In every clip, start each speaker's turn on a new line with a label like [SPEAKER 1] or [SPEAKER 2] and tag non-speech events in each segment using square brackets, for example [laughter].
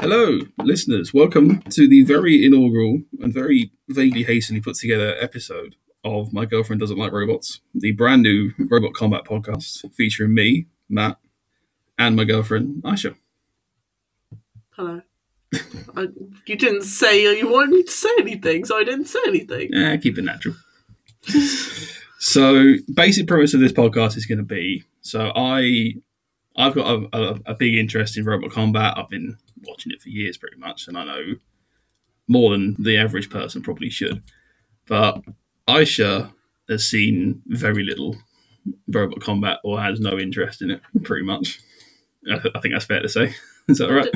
[SPEAKER 1] Hello, listeners. Welcome to the very inaugural and very vaguely hastily put together episode of My Girlfriend Doesn't Like Robots, the brand new robot combat podcast featuring me, Matt, and my girlfriend, Aisha.
[SPEAKER 2] Hello. I, you didn't say you wanted me to say anything, so I didn't say anything.
[SPEAKER 1] Eh, keep it natural. so, basic premise of this podcast is going to be so I, I've got a, a, a big interest in robot combat. I've been watching it for years, pretty much, and I know more than the average person probably should. But Aisha has seen very little robot combat or has no interest in it, pretty much. I, I think that's fair to say. [laughs] Is that right?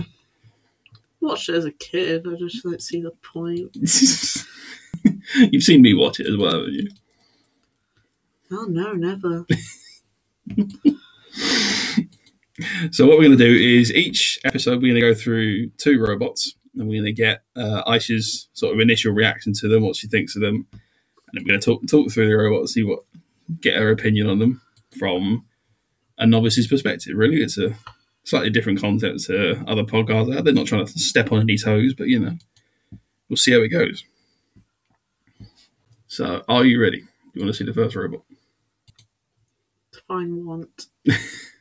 [SPEAKER 2] Watched it as a kid. I just don't see the point. [laughs]
[SPEAKER 1] You've seen me watch it as well, haven't you?
[SPEAKER 2] Oh no, never. [laughs] [laughs]
[SPEAKER 1] So what we're going to do is each episode we're going to go through two robots, and we're going to get uh, Aisha's sort of initial reaction to them, what she thinks of them, and then we're going to talk talk through the robots, see what get her opinion on them from a novice's perspective. Really, it's a slightly different concept to other podcasts. They're not trying to step on any toes, but you know, we'll see how it goes. So, are you ready? Do You want to see the first robot?
[SPEAKER 2] Fine want. [laughs]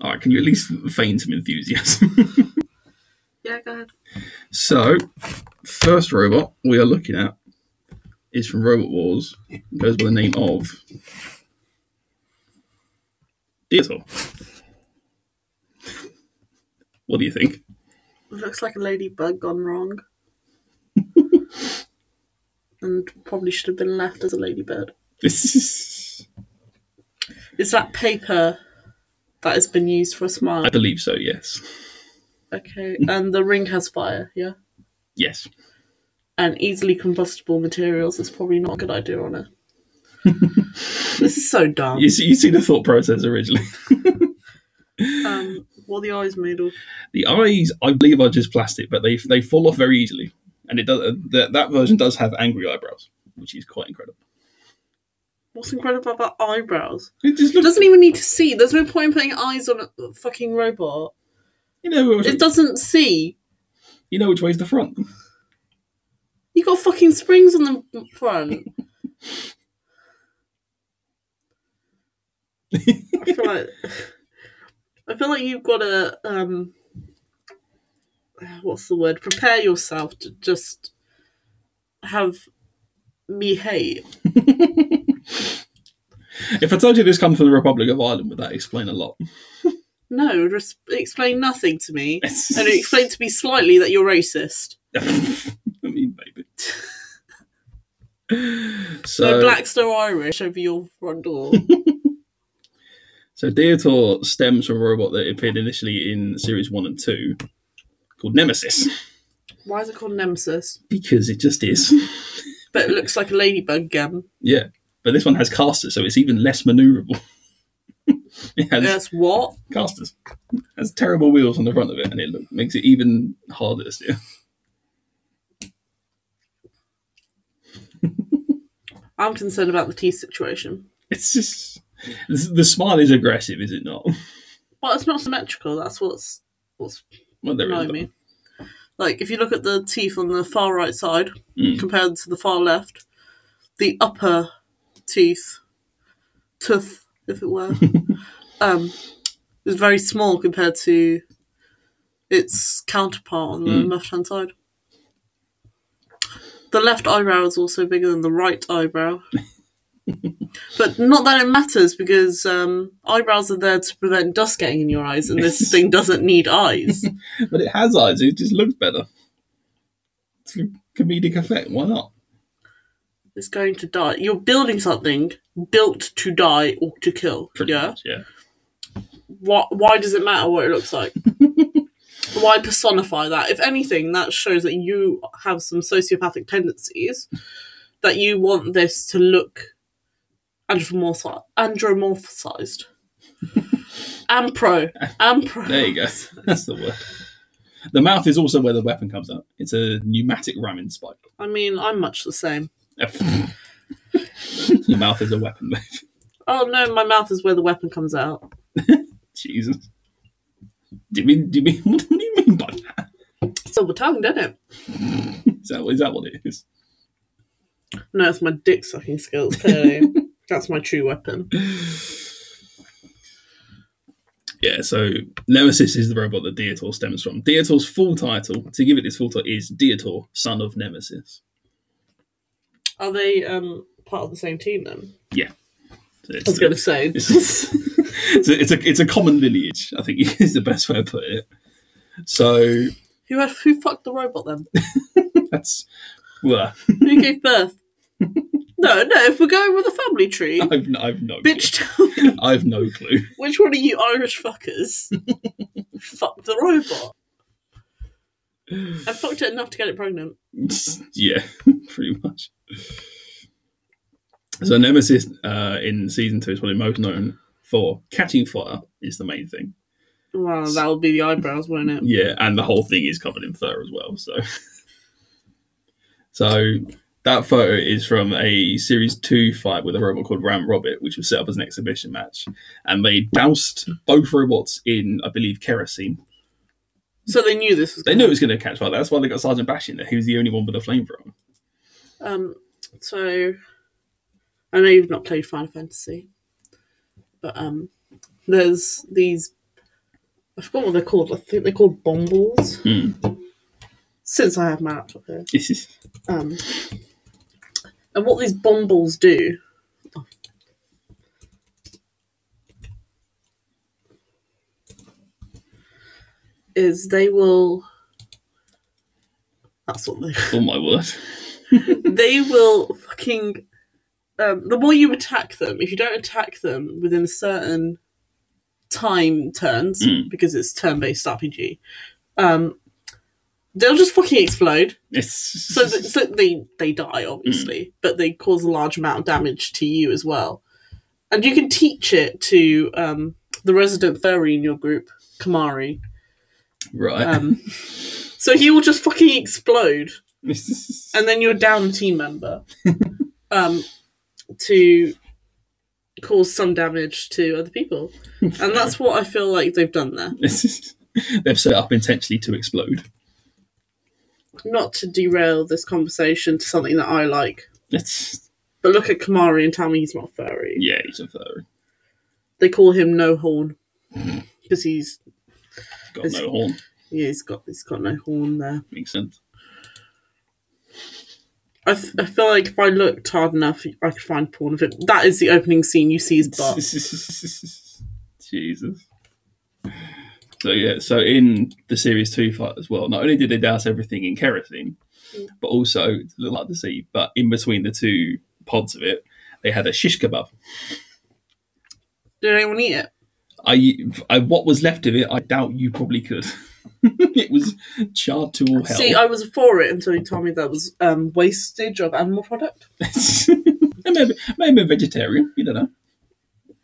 [SPEAKER 1] All right, can you at least feign some enthusiasm? [laughs]
[SPEAKER 2] Yeah, go ahead.
[SPEAKER 1] So, first robot we are looking at is from Robot Wars. It goes by the name of Diotóir. What do you think?
[SPEAKER 2] Looks like a ladybug gone wrong. [laughs] and probably should have been left as a ladybird. [laughs] Is that paper that has been used for a smile?
[SPEAKER 1] I believe so. Yes.
[SPEAKER 2] Okay, and the ring has fire, yeah?
[SPEAKER 1] Yes.
[SPEAKER 2] And easily combustible materials is probably not a good idea on it. [laughs] this is so dumb.
[SPEAKER 1] You see, you see the thought process originally. [laughs]
[SPEAKER 2] Um, what are the eyes made of?
[SPEAKER 1] The eyes, I believe, are just plastic, but they they fall off very easily, and it does. That that version does have angry eyebrows, which is quite incredible.
[SPEAKER 2] What's incredible about eyebrows?
[SPEAKER 1] It just looks,
[SPEAKER 2] doesn't even need to see. There's no point in putting eyes on a fucking robot.
[SPEAKER 1] you know,
[SPEAKER 2] It doesn't see.
[SPEAKER 1] you know which way's the front.
[SPEAKER 2] You got fucking springs on the front. [laughs] I feel like I feel like you've got to um what's the word? Prepare yourself to just have me hate. [laughs]
[SPEAKER 1] If I told you this comes from the Republic of Ireland, would that explain a lot?
[SPEAKER 2] No, just explain nothing to me. [laughs] And it explain to me slightly that you're racist. [laughs]
[SPEAKER 1] I mean, maybe. So,
[SPEAKER 2] black snow Irish over your front door.
[SPEAKER 1] so Diotóir stems from a robot that appeared initially in series one and two, called Nemesis,
[SPEAKER 2] Why is it called Nemesis?
[SPEAKER 1] because it just is.
[SPEAKER 2] But it looks like a ladybug gem.
[SPEAKER 1] yeah, but this one has casters, so it's even less maneuverable. [laughs] it has
[SPEAKER 2] Yes, what?
[SPEAKER 1] casters. It has terrible wheels on the front of it, and it look, makes it even harder to steer. [laughs]
[SPEAKER 2] I'm concerned about the teeth situation.
[SPEAKER 1] It's just the smile is aggressive, is it not? [laughs]
[SPEAKER 2] Well, it's not symmetrical. That's what's what's
[SPEAKER 1] Well, there is
[SPEAKER 2] annoying me. Like if you look at the teeth on the far right side
[SPEAKER 1] Mm.
[SPEAKER 2] compared to the far left, the upper teeth, tooth, if it were, [laughs] um, is very small compared to its counterpart on the
[SPEAKER 1] Mm.
[SPEAKER 2] left hand side. The left eyebrow is also bigger than the right eyebrow. [laughs] but not that it matters because um, eyebrows are there to prevent dust getting in your eyes, and this [laughs] thing doesn't need eyes. [laughs]
[SPEAKER 1] But it has eyes. It just looks better. It's a comedic effect. Why not?
[SPEAKER 2] It's going to die. You're building something built to die or to kill.
[SPEAKER 1] Pretty
[SPEAKER 2] yeah.
[SPEAKER 1] much, yeah.
[SPEAKER 2] Why, why does it matter what it looks like? [laughs] why personify that? If anything, that shows that you have some sociopathic tendencies, that you want this to look andromorphi- andromorphized. Ampro. Ampro.
[SPEAKER 1] There you go. That's the word. The mouth is also where the weapon comes out. It's a pneumatic ramming spike.
[SPEAKER 2] I mean, I'm much the same. [laughs]
[SPEAKER 1] Your mouth is a weapon, mate.
[SPEAKER 2] Oh no, my mouth is where the weapon comes out. [laughs]
[SPEAKER 1] Jesus. Do you mean? Do you mean? [laughs] What do you mean by that?
[SPEAKER 2] silver tongue, doesn't it?
[SPEAKER 1] Is that, is that what it is?
[SPEAKER 2] No, it's my dick sucking skills, clearly. That's my true weapon.
[SPEAKER 1] Yeah, so Nemesis is the robot that Diotóir stems from. Diotóir's full title, to give it its full title, is Diotóir, son of Nemesis.
[SPEAKER 2] Are they um part of the same team then?
[SPEAKER 1] So
[SPEAKER 2] I
[SPEAKER 1] it's,
[SPEAKER 2] was going to say.
[SPEAKER 1] it's, it's, a, it's a it's a common lineage. I think [laughs] is the best way to put it. So
[SPEAKER 2] who had, who fucked the robot then? [laughs]
[SPEAKER 1] that's well,
[SPEAKER 2] Who gave birth? [laughs] No, no. If we're going with a family tree,
[SPEAKER 1] I've no, I've no
[SPEAKER 2] bitch, tell me. [laughs]
[SPEAKER 1] I've no clue. [laughs]
[SPEAKER 2] which one of you Irish fuckers [laughs] fucked the robot and fucked it enough to get it pregnant?
[SPEAKER 1] yeah, pretty much. So Nemesis uh, in season two is probably most known for catching fire. Is the main thing.
[SPEAKER 2] Well, that would be the eyebrows, wouldn't it?
[SPEAKER 1] Yeah, and the whole thing is covered in fur as well. So, so that photo is from a series two fight with a robot called Ramrombit, which was set up as an exhibition match, and they doused both robots in, I believe, kerosene.
[SPEAKER 2] So they knew this was.
[SPEAKER 1] They knew it was going to catch fire. That's why they got Sergeant Bash in there. He was the only one with a flamethrower.
[SPEAKER 2] Um, so I know you've not played Final Fantasy, but um, there's these. I forgot what they're called. I think they're called bombles.
[SPEAKER 1] Hmm.
[SPEAKER 2] Since I have my laptop here,
[SPEAKER 1] This is
[SPEAKER 2] um, and what these bombles do. Is they will. That's what they
[SPEAKER 1] oh my word. [laughs]
[SPEAKER 2] they will fucking um, the more you attack them if you don't attack them within a certain time turns
[SPEAKER 1] Mm.
[SPEAKER 2] because it's turn-based rpg um, they'll just fucking explode
[SPEAKER 1] It's
[SPEAKER 2] so, th- so they they die obviously but they cause a large amount of damage to you as well and you can teach it to um, the resident furry in your group Kimahri
[SPEAKER 1] right.
[SPEAKER 2] um, so he will just fucking explode [laughs] and then you're down a team member [laughs] um, to cause some damage to other people. And that's what I feel like they've done there. [laughs]
[SPEAKER 1] they've set up intentionally to explode.
[SPEAKER 2] Not to derail this conversation to something that I like,
[SPEAKER 1] It's
[SPEAKER 2] but look at Kimahri and tell me he's not furry.
[SPEAKER 1] yeah, he's a furry.
[SPEAKER 2] They call him No Horn [laughs] because he's
[SPEAKER 1] Got no horn.
[SPEAKER 2] yeah he's got he's got no horn there.
[SPEAKER 1] Makes sense.
[SPEAKER 2] I, f- I feel like if I looked hard enough, I could find porn of it. That is the opening scene. You see his butt. [laughs]
[SPEAKER 1] Jesus. So yeah, so in the series two fight as well, not only did they douse everything in kerosene,
[SPEAKER 2] Mm.
[SPEAKER 1] but also it looked like the sea, but in between the two pods of it, they had a shish kebab.
[SPEAKER 2] Did anyone eat it?
[SPEAKER 1] I, I what was left of it, I doubt you probably could. [laughs] it was charred to all hell.
[SPEAKER 2] See, I was for it until you told me that was um, wastage of animal product.
[SPEAKER 1] maybe, maybe a vegetarian. You don't know.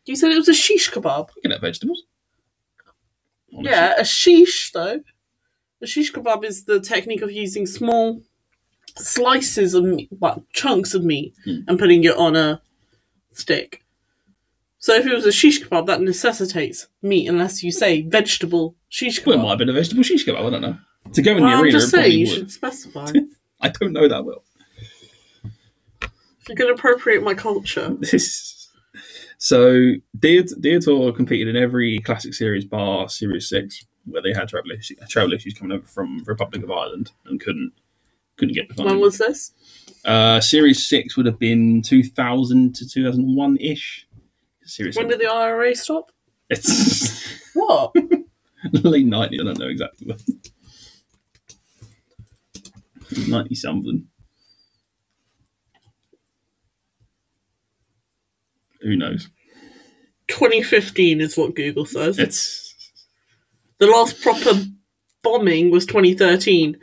[SPEAKER 2] You said it was a shish kebab.
[SPEAKER 1] You can have vegetables. Honestly.
[SPEAKER 2] Yeah, a shish though. A shish kebab is the technique of using small slices of meat, well, chunks of meat,
[SPEAKER 1] Hmm.
[SPEAKER 2] and putting it on a stick. So if it was a shish kebab, that necessitates meat, unless you say vegetable shish
[SPEAKER 1] Well, it
[SPEAKER 2] kebab.
[SPEAKER 1] might have been a vegetable shish kebab. I don't know. To go in
[SPEAKER 2] Well,
[SPEAKER 1] the
[SPEAKER 2] I'm just saying you
[SPEAKER 1] would.
[SPEAKER 2] should specify. [laughs]
[SPEAKER 1] I don't know that well.
[SPEAKER 2] if you can appropriate my culture. [laughs]
[SPEAKER 1] This so Diotóir competed in every classic series bar Series Six, where they had travel issues, travel issues coming over from Republic of Ireland and couldn't couldn't get the
[SPEAKER 2] When was this?
[SPEAKER 1] uh, Series Six would have been two thousand to two thousand one ish. Series
[SPEAKER 2] When did the IRA stop?
[SPEAKER 1] it's [laughs] [laughs]
[SPEAKER 2] What?
[SPEAKER 1] late nineties. I don't know exactly when. Ninety something. Who knows?
[SPEAKER 2] 2015 is what Google says.
[SPEAKER 1] It's
[SPEAKER 2] The last proper bombing was 2013.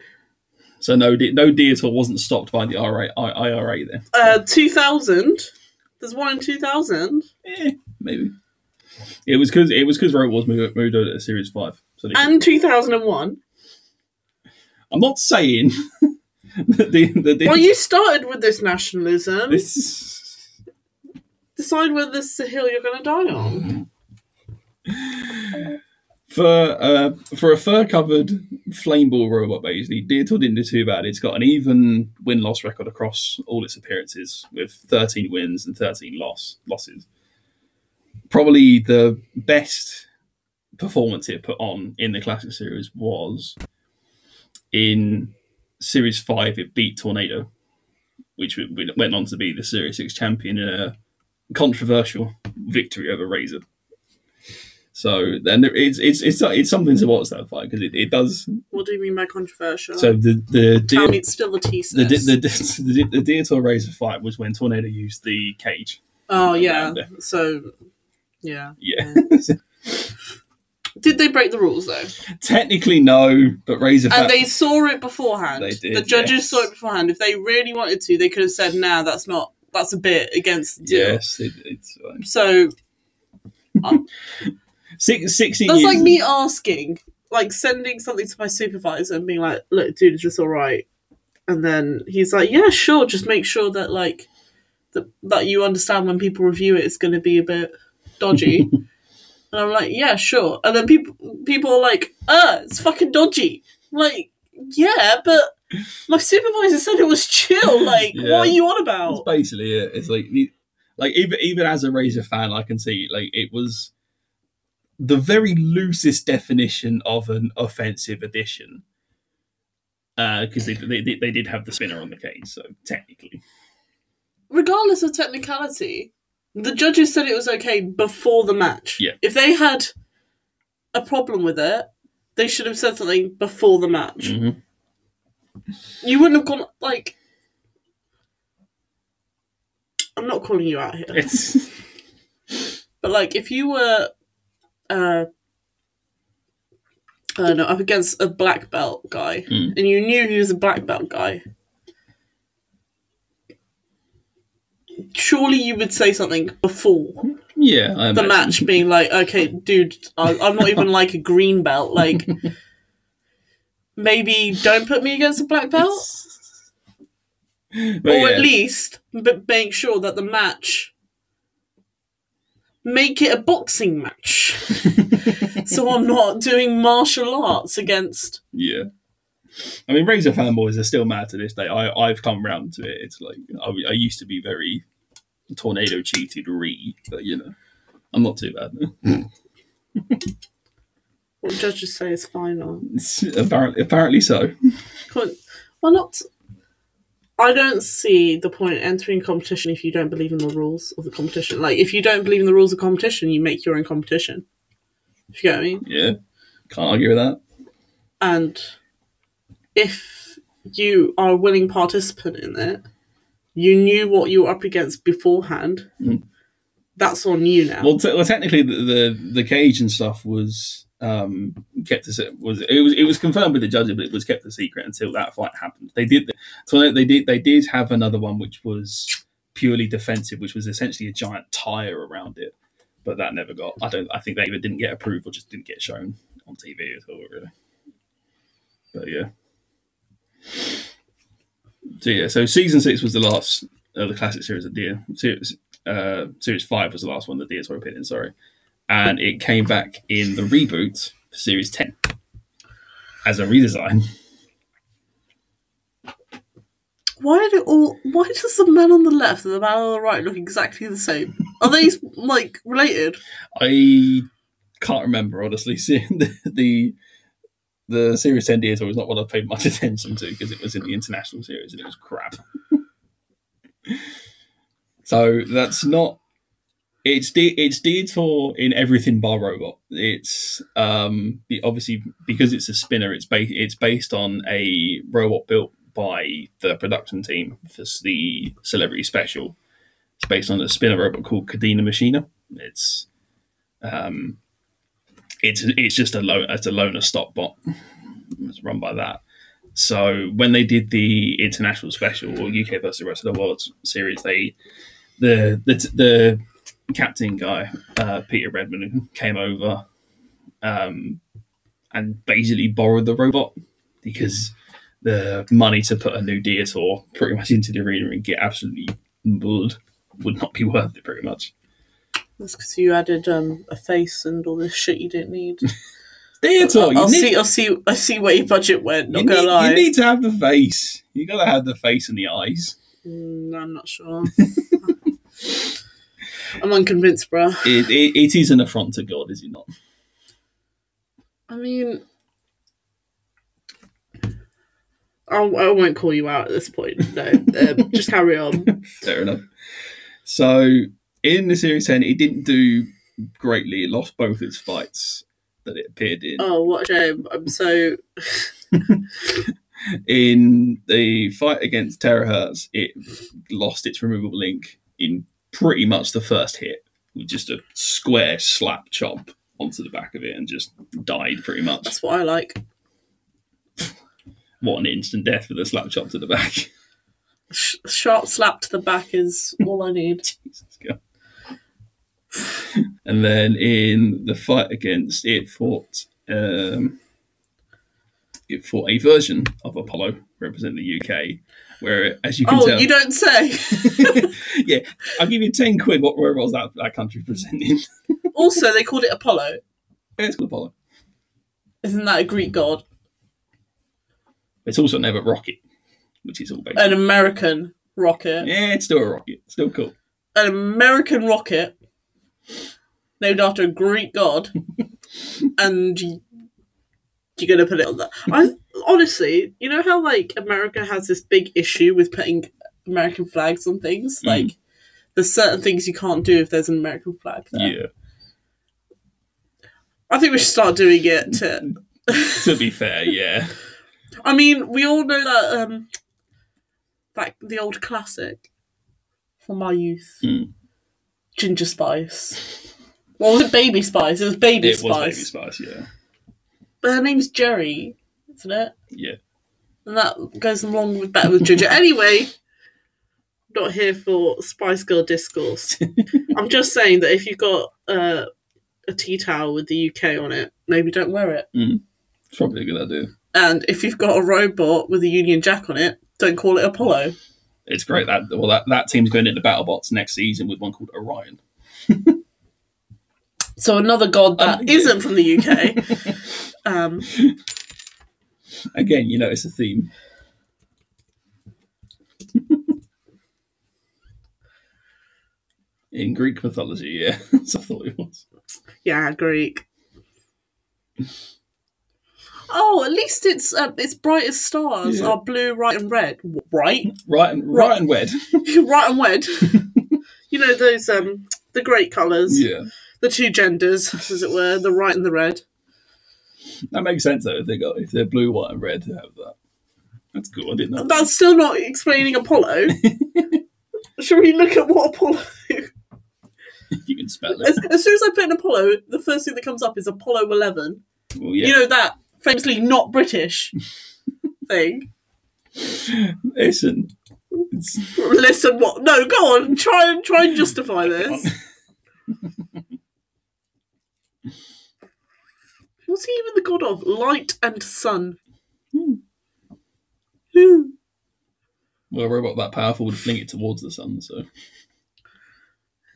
[SPEAKER 1] so no, no Diotóir wasn't stopped by the IRA, IRA then.
[SPEAKER 2] Uh, 2000. There's one in 2000.
[SPEAKER 1] Eh, maybe. It was because it was because Rogue was moved, moved over to Series Five. So
[SPEAKER 2] And 2001.
[SPEAKER 1] I'm not saying [laughs] that the, the, the
[SPEAKER 2] Well, you started with this nationalism.
[SPEAKER 1] this is-
[SPEAKER 2] Decide whether this is a hill you're going to die on.
[SPEAKER 1] for uh, for a fur covered flame ball robot, basically, Diotóir didn't do too bad. It's got an even win loss record across all its appearances, with 13 wins and 13 loss losses. Probably the best performance it put on in the classic series was in Series Five. It beat Tornado, which went on to be the Series Six champion in a controversial victory over Razor. So then it's it's it's it's something to watch that fight because it, it does.
[SPEAKER 2] What do you mean by controversial?
[SPEAKER 1] So the the
[SPEAKER 2] Tell me it's still the thesis. [laughs]
[SPEAKER 1] the the, the, the, the Diotóir Razor fight was when Tornado used the cage.
[SPEAKER 2] oh yeah. So yeah.
[SPEAKER 1] Yeah, [laughs]
[SPEAKER 2] Did they break the rules though?
[SPEAKER 1] technically no, but Razor.
[SPEAKER 2] And they saw it beforehand.
[SPEAKER 1] They did,
[SPEAKER 2] the judges
[SPEAKER 1] yes.
[SPEAKER 2] saw it beforehand. If they really wanted to, they could have said, "Nah, that's not. That's a bit against the deal."
[SPEAKER 1] yes, it, it's fine.
[SPEAKER 2] So [laughs]
[SPEAKER 1] Six, 16
[SPEAKER 2] that's
[SPEAKER 1] years.
[SPEAKER 2] like me asking, like sending something to my supervisor and being like, "Look, dude, is this all right?" And then he's like, "Yeah, sure. Just make sure that like that that you understand when people review it, it's going to be a bit dodgy." [laughs] and I'm like, "Yeah, sure." And then people people are like, "Uh, it's fucking dodgy." I'm like, yeah, but my supervisor said it was chill. [laughs] Like,
[SPEAKER 1] Yeah.
[SPEAKER 2] what are you on
[SPEAKER 1] That's
[SPEAKER 2] about?
[SPEAKER 1] basically it. It's like, like even even as a Razor fan, I can see like it was the very loosest definition of an offensive addition. Because they, they they they did have the spinner on the cage, so technically,
[SPEAKER 2] Regardless of technicality, the judges said it was okay before the match.
[SPEAKER 1] Yeah.
[SPEAKER 2] If they had a problem with it, they should have said something before the match.
[SPEAKER 1] Mhm.
[SPEAKER 2] You wouldn't have gone like. I'm not calling you out here,
[SPEAKER 1] it's [laughs]
[SPEAKER 2] but like if you were, uh, I don't know, up against a black belt guy,
[SPEAKER 1] Mm.
[SPEAKER 2] and you knew he was a black belt guy, surely you would say something before
[SPEAKER 1] yeah. I
[SPEAKER 2] the
[SPEAKER 1] imagine.
[SPEAKER 2] match, being like, "Okay, dude, I, I'm not even [laughs] like a green belt. Like, maybe don't put me against a black belt." Or
[SPEAKER 1] yeah,
[SPEAKER 2] at least but make sure that the match make it a boxing match [laughs] so i'm not doing martial arts against
[SPEAKER 1] yeah. I mean, Razor fanboys are still mad to this day. I I've come round to it. It's like I, I used to be very tornado cheated re, but you know, I'm not too bad. [laughs]
[SPEAKER 2] what judges say is final. [laughs]
[SPEAKER 1] apparently, apparently so.
[SPEAKER 2] Well not i don't see the point entering competition if you don't believe in the rules of the competition like if you don't believe in the rules of competition you make your own competition if you get what i mean
[SPEAKER 1] Yeah, can't argue with that.
[SPEAKER 2] and if you are a willing participant in it, you knew what you were up against beforehand.
[SPEAKER 1] Mm.
[SPEAKER 2] That's on you now.
[SPEAKER 1] Well, te- well technically, the, the the cage and stuff was um kept a was it was it was confirmed with the judges, but it was kept a secret until that fight happened. They did so they did they did have another one which was purely defensive, which was essentially a giant tire around it, but that never got. I don't. I think they either didn't get approved or just didn't get shown on TV at all. Really, but yeah. So yeah, so season six was the last of the classic series of Deer. Series, uh, series five was the last one that Deer appeared in. Sorry, and it came back in the reboot for series ten as a redesign.
[SPEAKER 2] why do all? Why does the man on the left and the man on the right look exactly the same? Are they like related?
[SPEAKER 1] I can't remember honestly. [laughs] Seeing the the, the series ten Deer was not what I paid much attention to because it was in the international series and it was crap. [laughs] so that's not. It's de- it's Diotóir in everything bar robot. It's um obviously because it's a spinner. It's based it's based on a robot built by the production team for the celebrity special. It's based on a spinner robot called Cadena Machina. It's um it's it's just a low it's a loner stop bot. It's run by that. So when they did the international special or UK versus the rest of the world series, they the the the captain guy uh, Peter Redmond came over um, and basically borrowed the robot because the money to put a new Diotóir pretty much into the arena and get absolutely blood would not be worth it pretty much.
[SPEAKER 2] That's because you added um, a face and all this shit you didn't need. [laughs]
[SPEAKER 1] Talk, you
[SPEAKER 2] I'll
[SPEAKER 1] need,
[SPEAKER 2] see. I'll see. I see where your budget went. Not
[SPEAKER 1] you,
[SPEAKER 2] gonna
[SPEAKER 1] need,
[SPEAKER 2] lie.
[SPEAKER 1] you need to have the face. You gotta have the face and the eyes.
[SPEAKER 2] Mm, I'm not sure. [laughs] I'm unconvinced, bro.
[SPEAKER 1] It, it, it is an affront to God, is it not?
[SPEAKER 2] I mean, I'll, I won't call you out at this point. No, [laughs] um, just carry on.
[SPEAKER 1] Fair enough. So in the series ten, it didn't do greatly. It lost both its fights that it appeared in.
[SPEAKER 2] Oh, what a shame! I'm so. [laughs]
[SPEAKER 1] In the fight against Terahertz, it lost its removable link in pretty much the first hit with just a square slap chop onto the back of it and just died pretty much.
[SPEAKER 2] That's what I like.
[SPEAKER 1] What an instant death with a slap chop to the back.
[SPEAKER 2] Sh- sharp slap to the back is all I need. [laughs]
[SPEAKER 1] Jesus God. and then in the fight against it fought um, it fought a version of Apollo representing the UK, where as you can
[SPEAKER 2] Oh,
[SPEAKER 1] tell,
[SPEAKER 2] you don't say. [laughs] [laughs]
[SPEAKER 1] yeah, I'll give you ten quid. What was that that country presenting? [laughs]
[SPEAKER 2] also, they called it Apollo.
[SPEAKER 1] Yeah, it's called Apollo.
[SPEAKER 2] Isn't that a Greek god?
[SPEAKER 1] It's also never rocket, which is all based.
[SPEAKER 2] An American rocket.
[SPEAKER 1] yeah, it's still a rocket. It's Still cool.
[SPEAKER 2] An American rocket named after a Greek god, and you're gonna put it on that. I [laughs] honestly, you know how like America has this big issue with putting American flags on things.
[SPEAKER 1] Mm.
[SPEAKER 2] Like, there's certain things you can't do if there's an American flag. There.
[SPEAKER 1] Yeah.
[SPEAKER 2] I think we should start doing it. To, [laughs]
[SPEAKER 1] To be fair, yeah. [laughs]
[SPEAKER 2] I mean, we all know that um, like the old classic from my youth,
[SPEAKER 1] Mm.
[SPEAKER 2] Ginger Spice. What was it? Baby Spice. It was Baby
[SPEAKER 1] it
[SPEAKER 2] Spice.
[SPEAKER 1] was Baby Spice. Yeah.
[SPEAKER 2] But her name's Geri, isn't it?
[SPEAKER 1] Yeah.
[SPEAKER 2] And that goes along with better with Ginger. anyway, not here for Spice Girl discourse. [laughs] I'm just saying that if you've got uh, a tea towel with the UK on it, maybe don't wear it.
[SPEAKER 1] It's probably a good idea.
[SPEAKER 2] And if you've got a robot with a Union Jack on it, don't call it Apollo.
[SPEAKER 1] It's great that well that, that team's going into BattleBots next season with one called Orion. [laughs]
[SPEAKER 2] So another god that
[SPEAKER 1] Um,
[SPEAKER 2] not from the UK. [laughs] um,
[SPEAKER 1] Again, you notice a theme. [laughs] In Greek mythology, yeah, [laughs] what I thought it was.
[SPEAKER 2] yeah, Greek. Oh, at least it's uh, its brightest stars
[SPEAKER 1] Yeah.
[SPEAKER 2] are blue, right, and red. Right,
[SPEAKER 1] Right and right, and wed.
[SPEAKER 2] right and red. you know those um the great colours,
[SPEAKER 1] yeah,
[SPEAKER 2] the two genders, as it were, the right and the red.
[SPEAKER 1] that makes sense though. If they got if they're blue, white, and red to have that. That's cool. I didn't know.
[SPEAKER 2] That's still not explaining Apollo. [laughs] Should we look at what Apollo?
[SPEAKER 1] if [laughs] you can spell it.
[SPEAKER 2] As, as soon as I put in Apollo, the first thing that comes up is Apollo Eleven.
[SPEAKER 1] Well, yeah.
[SPEAKER 2] You know that famously not British [laughs] thing.
[SPEAKER 1] Listen, it's,
[SPEAKER 2] Listen, what? No, go on. Try and try and justify this. What's he even the god of? Light and sun.
[SPEAKER 1] Hmm.
[SPEAKER 2] Hmm.
[SPEAKER 1] well, a robot that powerful would fling it towards the sun. So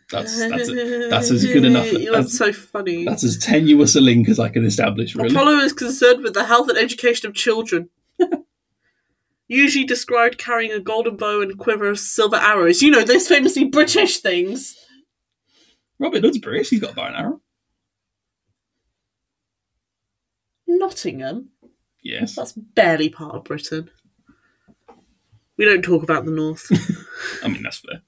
[SPEAKER 1] that's that's a, that's as good enough. [laughs]
[SPEAKER 2] That's
[SPEAKER 1] That's,
[SPEAKER 2] so funny.
[SPEAKER 1] that's as tenuous a link as I can establish. Really.
[SPEAKER 2] Apollo is concerned with the health and education of children. [laughs] Usually described carrying a golden bow and quiver of silver arrows. You know, those famously British things.
[SPEAKER 1] Robin Hood's British. He's got a bow and arrow.
[SPEAKER 2] Nottingham?
[SPEAKER 1] Yes.
[SPEAKER 2] That's barely part of Britain. We don't talk about the North. [laughs]
[SPEAKER 1] I mean, that's fair.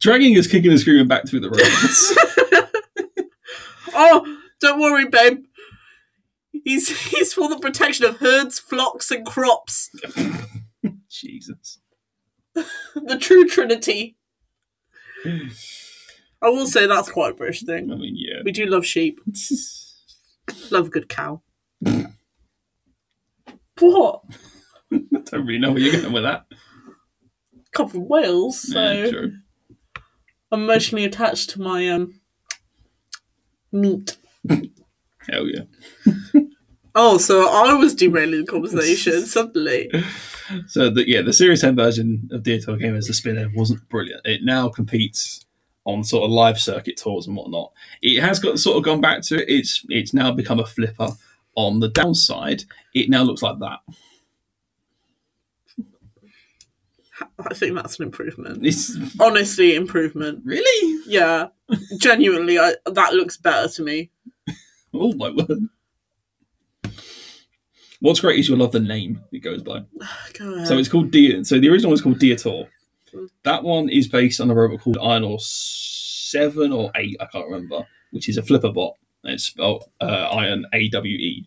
[SPEAKER 1] Dragging is kicking and screaming back through the roads. [laughs]
[SPEAKER 2] oh, don't worry, babe. He's he's for the protection of herds, flocks, and crops. [laughs]
[SPEAKER 1] Jesus.
[SPEAKER 2] The true trinity. I will say that's quite a British thing.
[SPEAKER 1] I mean, yeah.
[SPEAKER 2] We do love sheep. [laughs] Love a good cow. what? [laughs]
[SPEAKER 1] I don't really know where you're going with that.
[SPEAKER 2] Come from Wales, so
[SPEAKER 1] Yeah, true.
[SPEAKER 2] I'm emotionally attached to my um meat. [laughs]
[SPEAKER 1] Hell yeah.
[SPEAKER 2] Oh, so I was derailing the conversation suddenly.
[SPEAKER 1] So the, yeah, the Series 10 version of Deer Talk Game as a spinner wasn't brilliant. It now competes on sort of live circuit tours and whatnot. It has got sort of gone back to it. It's it's now become a flipper. On the downside, it now looks like that.
[SPEAKER 2] I think that's an improvement.
[SPEAKER 1] It's
[SPEAKER 2] Honestly, improvement.
[SPEAKER 1] really
[SPEAKER 2] Yeah, genuinely, I, that looks better to me.
[SPEAKER 1] oh my word. What's great is you'll love the name it goes by. [sighs]
[SPEAKER 2] Go ahead.
[SPEAKER 1] So it's called Dia. So the original was called
[SPEAKER 2] Diotóir.
[SPEAKER 1] That one is based on a robot called Iron-Awe Seven or Eight, I can't remember, which is a flipper bot. And it's spelled uh, Iron A W E.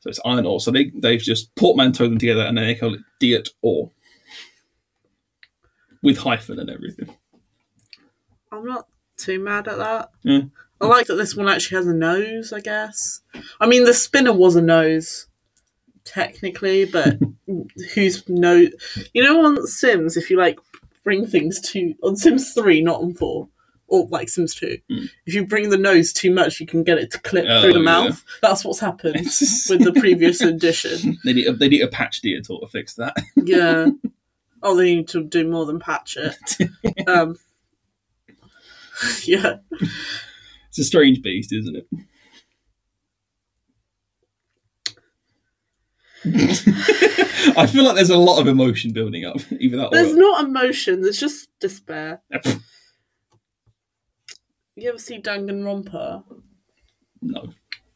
[SPEAKER 1] So it's Iron Ore. So they they've just portmanteaued them together and then they call it Diat Or with hyphen and everything.
[SPEAKER 2] I'm not too mad at that.
[SPEAKER 1] Yeah.
[SPEAKER 2] I like that this one actually has a nose, I guess. I mean, the spinner was a nose, technically, but [laughs] whose nose? You know, on Sims, if you like bring things to. On Sims 3, not on 4, or like Sims 2,
[SPEAKER 1] Mm.
[SPEAKER 2] if you bring the nose too much, you can get it to clip
[SPEAKER 1] Oh,
[SPEAKER 2] through the
[SPEAKER 1] yeah.
[SPEAKER 2] mouth. That's what's happened [laughs] with the previous edition. [laughs]
[SPEAKER 1] they need a, they need a patch Diotóir to fix that. [laughs]
[SPEAKER 2] Yeah. Oh, they need to do more than patch it. Um, yeah.
[SPEAKER 1] it's a strange beast, isn't it? I feel like there's a lot of emotion building up, [laughs] even that.
[SPEAKER 2] There's not emotion, there's just despair. [laughs] You ever see Danganronpa?
[SPEAKER 1] no.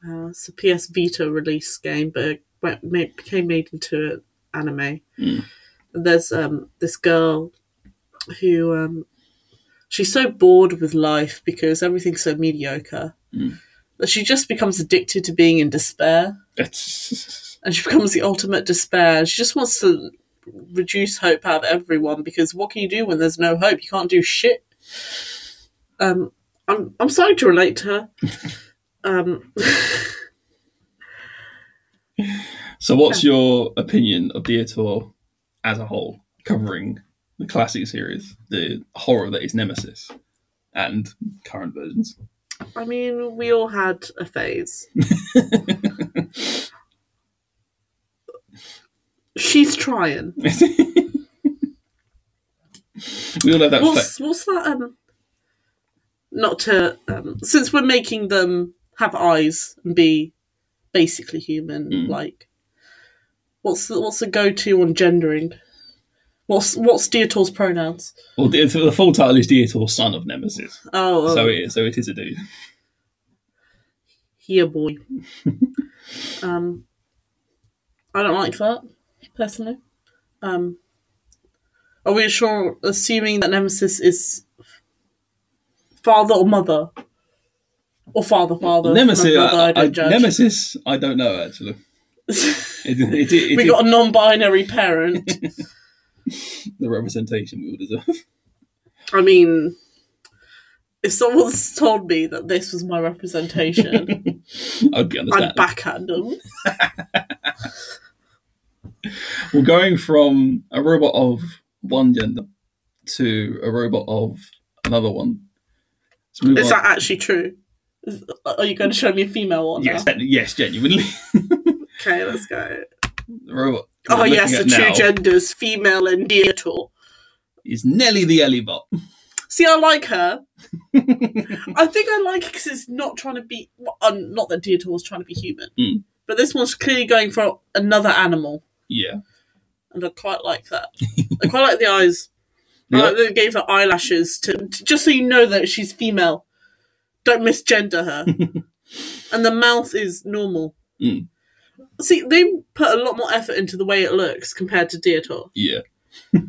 [SPEAKER 2] Uh, it's a PS Vita release game, but it went, made, became made into an anime.
[SPEAKER 1] Mm.
[SPEAKER 2] There's um, this girl who um, she's so bored with life because everything's so mediocre
[SPEAKER 1] Mm.
[SPEAKER 2] that she just becomes addicted to being in despair, [laughs] and she [laughs] becomes the ultimate despair. She just wants to reduce hope out of everyone because what can you do when there's no hope? You can't do shit. Um, I'm I'm starting to relate to her. [laughs] Um,
[SPEAKER 1] So, what's your opinion of Diotóir as a whole, covering the classic series, the horror that is Nemesis, and current versions?
[SPEAKER 2] I mean, we all had a phase. [laughs] She's trying. [laughs]
[SPEAKER 1] we all have that.
[SPEAKER 2] What's what's that? Um, not to um, since we're making them have eyes and be basically human.
[SPEAKER 1] Mm.
[SPEAKER 2] Like, what's the, what's the go to on gendering? What's what's Diotóir's pronouns?
[SPEAKER 1] well, the, the full title is Diotóir, son of Nemesis.
[SPEAKER 2] Oh,
[SPEAKER 1] So
[SPEAKER 2] um,
[SPEAKER 1] it is. So it is a dude.
[SPEAKER 2] here, boy. [laughs] um, I don't like that personally. Um, are we sure, assuming that Nemesis is father or mother, or father, father?
[SPEAKER 1] Nemesis.
[SPEAKER 2] mother,
[SPEAKER 1] I, I,
[SPEAKER 2] don't judge.
[SPEAKER 1] Nemesis. I don't know actually. It, [laughs] it, it, it,
[SPEAKER 2] we got a non-binary parent. [laughs]
[SPEAKER 1] the representation we would deserve.
[SPEAKER 2] I mean, if someone's [laughs] told me that this was my representation,
[SPEAKER 1] I'd be
[SPEAKER 2] I'd backhand them.
[SPEAKER 1] We're going from a robot of one gender to a robot of another one.
[SPEAKER 2] Is
[SPEAKER 1] on.
[SPEAKER 2] that actually true? Is, are you going to show me a female one?
[SPEAKER 1] yes, gen- yes, genuinely. [laughs]
[SPEAKER 2] Okay, let's go.
[SPEAKER 1] the robot.
[SPEAKER 2] Oh yes, the two genders, female and Diotóir.
[SPEAKER 1] is Nelly the Ellibot.
[SPEAKER 2] See, I like her. I think I like it because it's not trying to be. well, um, not that Diotóir was trying to be human,
[SPEAKER 1] Mm.
[SPEAKER 2] but this one's clearly going for another animal,
[SPEAKER 1] Yeah.
[SPEAKER 2] and I quite like that. I quite like the eyes. I like that they gave her eyelashes to, to- just so you know that she's female. Don't misgender her. [laughs] and the mouth is normal.
[SPEAKER 1] Mm.
[SPEAKER 2] See, they put a lot more effort into the way it looks compared to Diotóir.
[SPEAKER 1] Yeah. [laughs]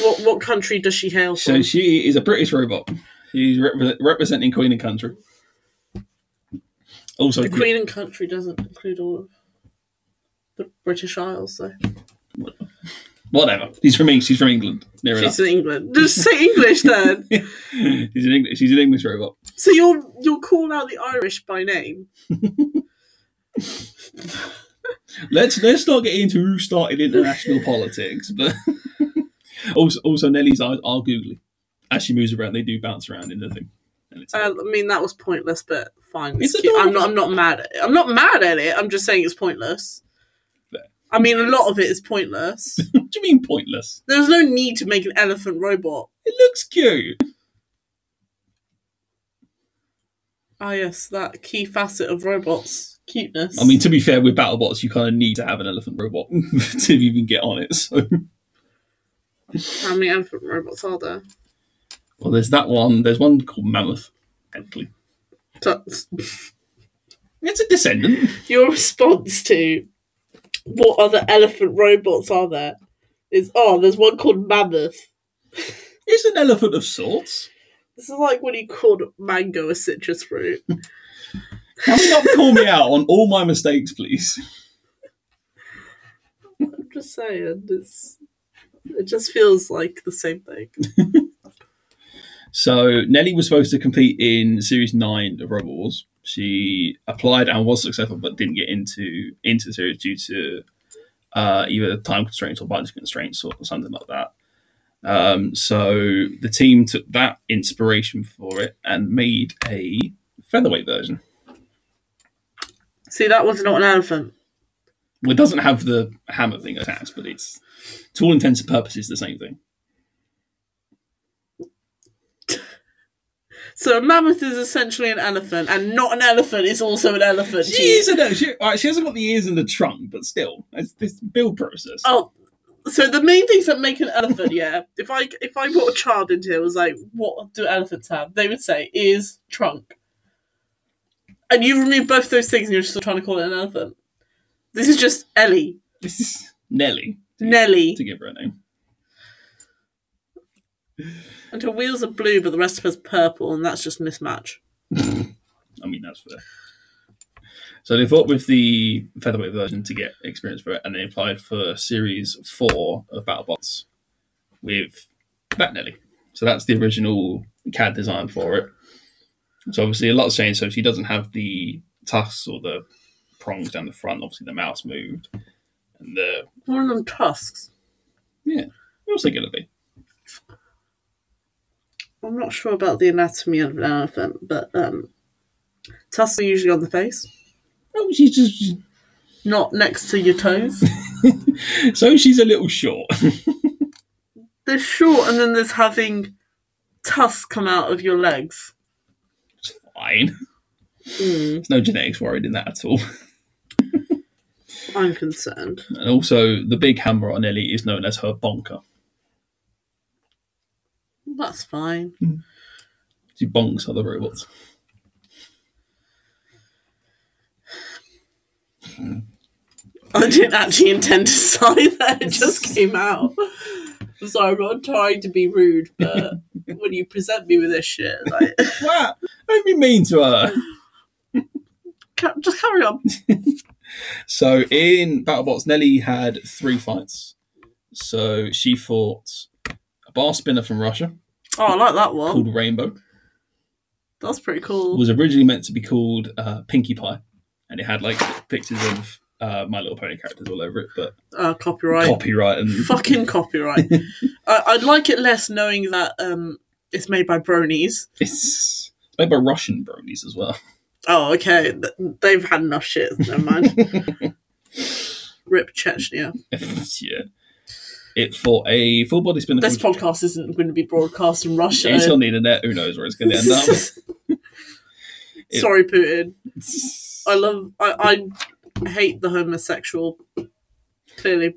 [SPEAKER 2] What what country does she hail from?
[SPEAKER 1] So
[SPEAKER 2] from?
[SPEAKER 1] she is a British robot. She's repre- representing Queen and Country. Also,
[SPEAKER 2] the Queen and country doesn't include all of the British Isles, though.
[SPEAKER 1] whatever. He's from England. She's from England. Near
[SPEAKER 2] She's in England. Just say English then.
[SPEAKER 1] he's [laughs] she's an English. She's an English robot.
[SPEAKER 2] So you'll you'll call out the Irish by name. [laughs]
[SPEAKER 1] Let's let's not get into who started international [laughs] politics, but also also Nellie's eyes are googly. As she moves around, they do bounce around in the thing.
[SPEAKER 2] Uh, I mean that was pointless, but fine.
[SPEAKER 1] It's
[SPEAKER 2] It's. I'm not. I'm not mad at it. I'm not mad at it. I'm just saying it's pointless. I mean, a lot of it is pointless. [laughs]
[SPEAKER 1] what do you mean pointless?
[SPEAKER 2] There's no need to make an elephant robot.
[SPEAKER 1] It looks cute.
[SPEAKER 2] Ah, yes, that key facet of robots cuteness.
[SPEAKER 1] I mean, to be fair, with BattleBots, you kind of need to have an elephant robot [laughs] to even get on it. So,
[SPEAKER 2] how many elephant robots are there?
[SPEAKER 1] Well, there's that one. There's one called Mammoth, Actually,
[SPEAKER 2] that's [laughs]
[SPEAKER 1] it's a descendant.
[SPEAKER 2] Your response to what other elephant robots are there is oh, there's one called Mammoth.
[SPEAKER 1] It's an elephant of sorts.
[SPEAKER 2] This is like when you called mango a citrus fruit.
[SPEAKER 1] Can you not call me out on all my mistakes, please?
[SPEAKER 2] I'm just saying, it's it just feels like the same thing. [laughs]
[SPEAKER 1] So Nelly was supposed to compete in Series Nine of Robot Wars. She applied and was successful, but didn't get into into the series due to uh, either time constraints or budget constraints or something like that. Um, so the team took that inspiration for it and made a featherweight version.
[SPEAKER 2] See, that was not an elephant.
[SPEAKER 1] Well, it doesn't have the hammer thing attached, but it's to all intents and purposes the same thing.
[SPEAKER 2] So a mammoth is essentially an elephant, and not an elephant is also an elephant.
[SPEAKER 1] She is an she, all right, she hasn't got the ears and the trunk, but still, it's this build process.
[SPEAKER 2] Oh, so the main things that make an elephant, yeah. If I if I brought a child into here, was like, what do elephants have? They would say ears, trunk, and you remove both those things, and you're just trying to call it an elephant. This is just Ellie,
[SPEAKER 1] This is Nelly
[SPEAKER 2] Nelly,
[SPEAKER 1] to give her a name.
[SPEAKER 2] And her wheels are blue, but the rest of her's purple, and that's just mismatch. [laughs]
[SPEAKER 1] I mean, that's fair. So they thought with the featherweight version to get experience for it, and they applied for Series Four of BattleBots with that Nelly. So that's the original CAD design for it. So obviously a lot's changed. So she doesn't have the tusks or the prongs down the front. Obviously the mouse moved, and the
[SPEAKER 2] One of them tusks.
[SPEAKER 1] what's it gonna be?
[SPEAKER 2] I'm not sure about the anatomy of an elephant, but um, tusks are usually on the face,
[SPEAKER 1] Oh, she's just
[SPEAKER 2] not next to your toes. [laughs]
[SPEAKER 1] so she's a little short. [laughs]
[SPEAKER 2] There's short, and then there's having tusks come out of your legs.
[SPEAKER 1] it's fine.
[SPEAKER 2] Hmm,
[SPEAKER 1] There's no genetics worried in that at all.
[SPEAKER 2] I'm concerned.
[SPEAKER 1] And also, the big hammer on Ellie is known as her bonker.
[SPEAKER 2] That's fine. Hmm.
[SPEAKER 1] She bonks other robots. [sighs]
[SPEAKER 2] I didn't actually intend to [laughs] sigh that. It just came out. I'm sorry, I'm not trying to be rude, but [laughs] when you present me with this shit, like, [laughs]
[SPEAKER 1] Wow! Don't be mean to her.
[SPEAKER 2] just carry on.
[SPEAKER 1] So in BattleBots, Nelly had three fights. So she fought a bar spinner from Russia
[SPEAKER 2] Oh, I like that one.
[SPEAKER 1] called Rainbow.
[SPEAKER 2] That's pretty cool.
[SPEAKER 1] was originally meant to be called uh, Pinkie Pie, and it had like pictures of uh, My Little Pony characters all over it, but
[SPEAKER 2] Uh, copyright.
[SPEAKER 1] copyright and [laughs]
[SPEAKER 2] Fucking copyright. [laughs] I- I'd like it less knowing that um, it's made by bronies.
[SPEAKER 1] it's made by Russian bronies as well.
[SPEAKER 2] Oh, okay. They've had enough shit. Never mind. [laughs] Rip Chechnya.
[SPEAKER 1] yeah. It for a full body spinner.
[SPEAKER 2] This podcast isn't going to be broadcast in Russia.
[SPEAKER 1] it's on the internet. Who knows where it's going to end up? It- [laughs]
[SPEAKER 2] Sorry, Putin. [laughs] I love. I, I hate the homosexual. Clearly,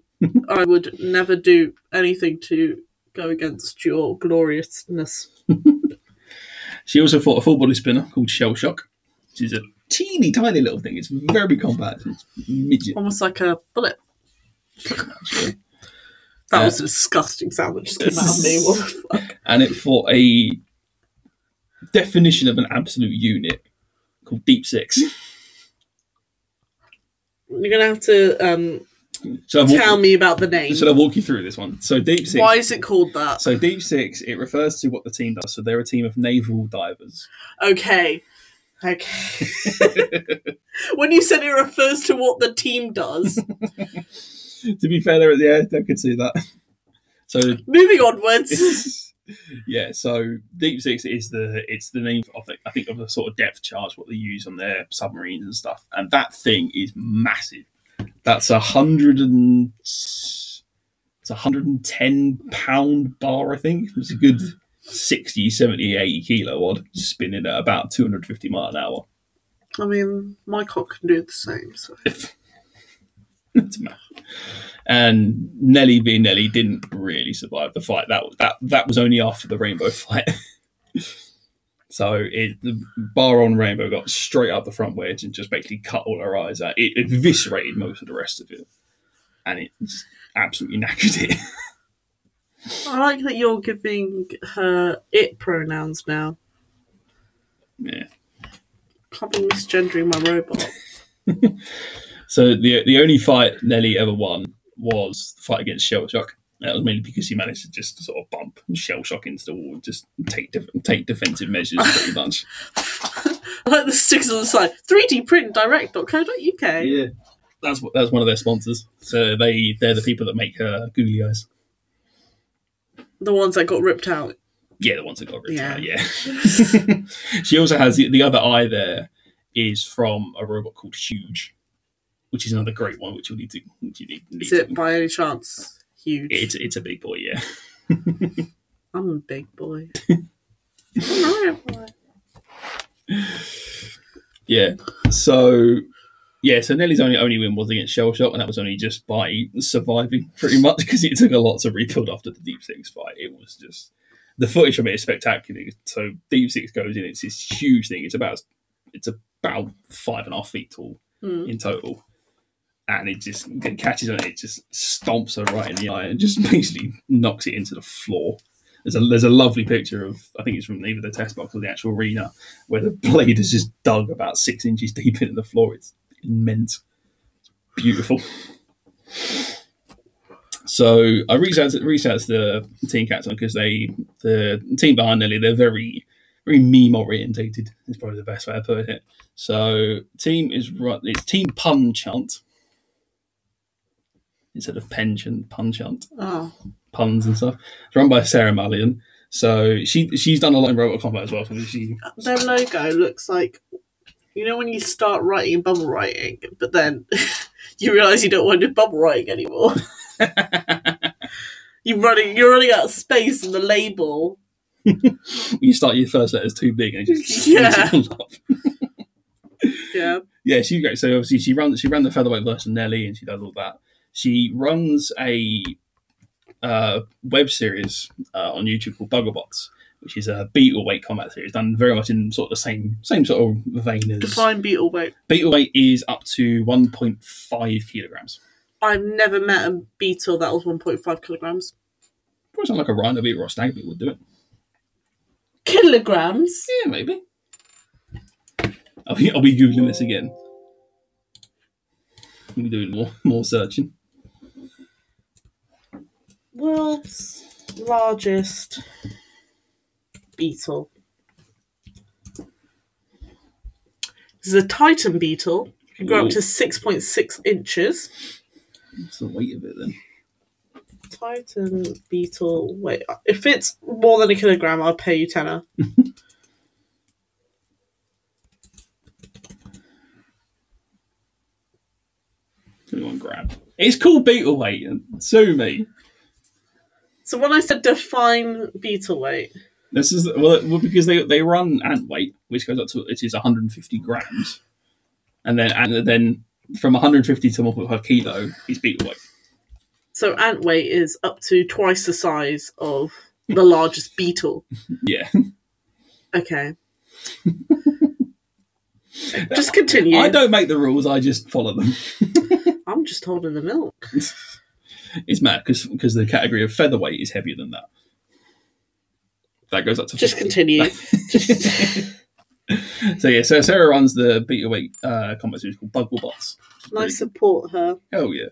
[SPEAKER 2] I would never do anything to go against your gloriousness. [laughs]
[SPEAKER 1] she also fought a full body spinner called Shell Shock, which is a teeny tiny little thing. It's very compact. It's midget.
[SPEAKER 2] Almost like a bullet. That
[SPEAKER 1] Uh,
[SPEAKER 2] was a disgusting sound that just came out of me. [laughs] What the fuck?
[SPEAKER 1] and it fought a definition of an absolute unit called Deep Six. [laughs]
[SPEAKER 2] You're gonna have to um,
[SPEAKER 1] So
[SPEAKER 2] tell me about the name.
[SPEAKER 1] should I walk you through this one? So Deep Six.
[SPEAKER 2] Why is it called that?
[SPEAKER 1] So Deep Six, it refers to what the team does. So they're a team of naval divers.
[SPEAKER 2] Okay. Okay. [laughs] when you said it refers to what the team does, [laughs]
[SPEAKER 1] to be fair, they're yeah, I could see that. [laughs] So
[SPEAKER 2] moving onwards. [laughs]
[SPEAKER 1] yeah, so Deep Six is the it's the name of the, I think of the sort of depth charge what they use on their submarines and stuff, and that thing is massive. That's a hundred and it's a hundred and ten pound bar, I think. It's a good 60, 70, 80 kilo odd, spinning at about 250 mile an hour.
[SPEAKER 2] I mean, my cock can do the same. So.
[SPEAKER 1] And Nelly being Nelly didn't really survive the fight. That that that was only after the Rainbow [laughs] fight. so it the bar on Rainbow got straight up the front wedge and just basically cut all her eyes out. It eviscerated most of the rest of it, and it absolutely [laughs] knackered it.
[SPEAKER 2] I like that you're giving her it pronouns now.
[SPEAKER 1] yeah.
[SPEAKER 2] Can't be misgendering my robot. [laughs]
[SPEAKER 1] So the the only fight Nelly ever won was the fight against Shell Shock. That was mainly because he managed to just sort of bump Shell Shock into the wall, and just take def- take defensive measures pretty [laughs] much.
[SPEAKER 2] Like the sticks on the side. 3D print direct.co.uk.
[SPEAKER 1] Yeah, that's that's one of their sponsors. So they they're the people that make uh, googly eyes.
[SPEAKER 2] The ones that got ripped out.
[SPEAKER 1] Yeah, the ones that got ripped
[SPEAKER 2] Yeah.
[SPEAKER 1] out. Yeah. [laughs] she also has the, the other eye. There is from a robot called Huge, which is another great one, which you need to. Which you need, need
[SPEAKER 2] Is it
[SPEAKER 1] to-
[SPEAKER 2] by any chance huge?
[SPEAKER 1] It's it's a big boy. Yeah.
[SPEAKER 2] I'm a big boy. I'm a boy.
[SPEAKER 1] Yeah. So yeah, so Nelly's only only win was against Shell Shock, and that was only just by surviving pretty much because it took a lot to rebuild after the Deep Six fight. It was just the footage from it is spectacular. So Deep Six goes in, it's this huge thing. It's about it's about five and a half feet tall
[SPEAKER 2] Hmm.
[SPEAKER 1] in total. And it just catches on it, it just stomps her right in the eye and just [laughs] basically knocks it into the floor. There's a there's a lovely picture of I think it's from either the test box or the actual arena where the [laughs] blade is just dug about six inches deep into the floor. It's immense. It's beautiful. So I reached out to, reached out to the team captain because they the team behind Nelly they're very very meme orientated. Is probably the best way to put it. So team is right. It's team pun chant instead of pension pun chant
[SPEAKER 2] Oh,
[SPEAKER 1] puns and stuff. It's run by Sarah Mallion. So she she's done a lot in Robot Combat as well. So she
[SPEAKER 2] their logo looks like you know when you start writing bubble writing, but then [laughs] you realise you don't want to do bubble writing anymore. [laughs] You're running, you're running out of space in the label. [laughs]
[SPEAKER 1] you start your first letter is too big and just
[SPEAKER 2] Yeah. Yeah,
[SPEAKER 1] yeah, she's great. So obviously she runs she ran the featherweight versus Nelly and she does all that. She runs a uh, web series uh, on YouTube called Bugglebots, which is a Beetleweight combat series done very much in sort of the same same sort of vein as
[SPEAKER 2] define beetle weight.
[SPEAKER 1] Beetleweight is up to 1.5 kilograms.
[SPEAKER 2] I've never met a beetle that was 1.5 kilograms.
[SPEAKER 1] Probably something like a rhino beetle or a stag beetle would do it.
[SPEAKER 2] Kilograms?
[SPEAKER 1] Yeah, maybe. Are we, are we googling this again? We're doing more more searching.
[SPEAKER 2] World's largest beetle. This is a Titan beetle. It can grow up to 6.6 inches.
[SPEAKER 1] What's the weight of it then?
[SPEAKER 2] Titan beetle. Wait, if it's more than a kilogram, I'll pay you tenner. [laughs]
[SPEAKER 1] Twenty-one gram. It's called beetle weight. Sue me.
[SPEAKER 2] So when I said define beetle weight,
[SPEAKER 1] This is well, well because they they run ant weight, which goes up to it is 150 grams, and then and then from 150 to 1.5 kilo is beetle weight.
[SPEAKER 2] so ant weight is up to twice the size of the [laughs] largest beetle. [laughs]
[SPEAKER 1] Yeah,
[SPEAKER 2] Okay. [laughs] just continue.
[SPEAKER 1] I don't make the rules. I just follow them.
[SPEAKER 2] I'm just holding the milk.
[SPEAKER 1] It's mad because because the category of featherweight is heavier than that. That goes up to
[SPEAKER 2] Just
[SPEAKER 1] 50.
[SPEAKER 2] continue. [laughs] Just
[SPEAKER 1] so yeah, so Sarah runs the beetle weight uh, combat series called Bugglebots.
[SPEAKER 2] I support her.
[SPEAKER 1] Oh yeah.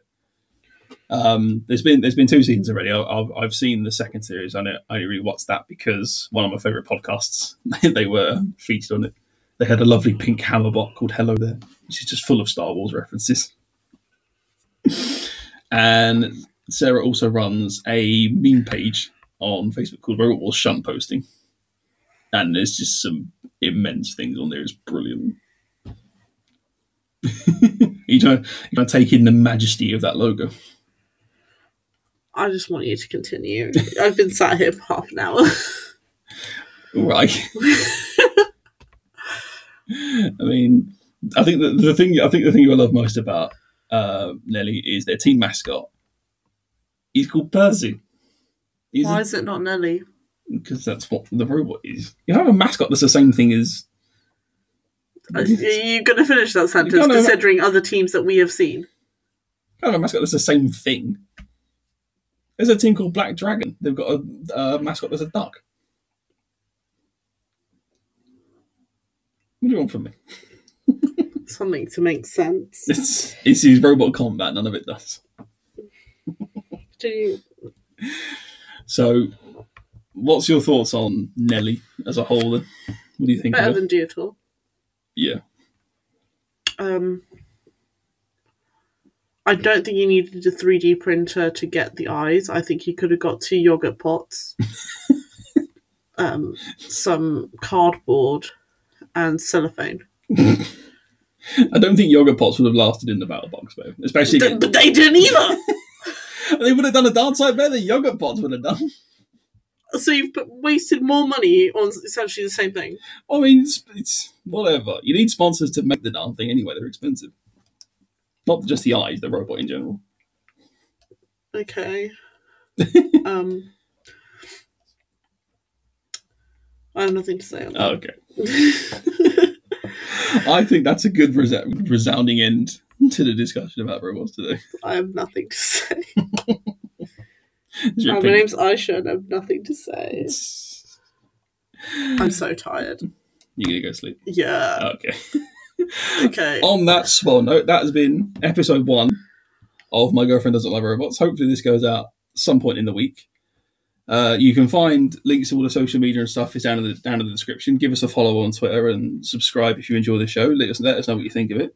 [SPEAKER 1] Um, there's been there's been two seasons already. I- I've, I've seen the second series. I, know, I only really watched that because one of my favorite podcasts [laughs] they were featured on it. They had a lovely pink hammerbot called Hello There, which is just full of Star Wars references. and Sarah also runs a meme page on Facebook called Robot Wars Shunt Posting, and there's just some immense things on there. It's brilliant. you trying, you to take in the majesty of that logo.
[SPEAKER 2] I just want you to continue. [laughs] I've been sat here for half an hour.
[SPEAKER 1] Right. [laughs] I mean, I think that the thing I think the thing you love most about uh, Nelly is their team mascot. He's called Percy. He's
[SPEAKER 2] Why is it not Nelly?
[SPEAKER 1] because that's what the robot is. You have a mascot that's the same thing as.
[SPEAKER 2] Uh, Are you going to finish that sentence
[SPEAKER 1] have-
[SPEAKER 2] considering other teams that we have seen?
[SPEAKER 1] You have a mascot that's the same thing. There's a team called Black Dragon. They've got a, a mascot that's a duck. What do you want from me? [laughs]
[SPEAKER 2] Something to make sense.
[SPEAKER 1] It's it's his robot combat. None of it does.
[SPEAKER 2] Do you,
[SPEAKER 1] So, what's your thoughts on Nelly as a whole? Then? What do you think
[SPEAKER 2] better than Diotóir.
[SPEAKER 1] Yeah,
[SPEAKER 2] Um, I don't think you needed a 3D printer to get the eyes. I think you could have got two yogurt pots, [laughs] um, some cardboard, and cellophane. [laughs]
[SPEAKER 1] I don't think yogurt pots would have lasted in the battle box though. Especially,
[SPEAKER 2] Th- but they didn't either. [laughs]
[SPEAKER 1] they would have done a dance side better than yogurt pods would have done.
[SPEAKER 2] so you've put- wasted more money on essentially the same thing.
[SPEAKER 1] I mean, it's, it's whatever. You need sponsors to make the darn thing anyway. They're expensive. Not just the eyes, the robot in general.
[SPEAKER 2] Okay. [laughs] um, I have nothing to say on that.
[SPEAKER 1] okay. [laughs] I think that's a good resounding end to the discussion about robots today. [laughs]
[SPEAKER 2] I have nothing to say. Uh, my
[SPEAKER 1] opinion-
[SPEAKER 2] name's Aisha and I have nothing to say. I'm so tired.
[SPEAKER 1] You gonna go sleep?
[SPEAKER 2] Yeah.
[SPEAKER 1] Okay. [laughs]
[SPEAKER 2] Okay.
[SPEAKER 1] On that swell note, that has been episode one of My Girlfriend Doesn't Love Robots. Hopefully, this goes out some point in the week. Uh, you can find links to all the social media and stuff is down in the down in the description. Give us a follow on Twitter and subscribe if you enjoy the show. Let us let us know what you think of it,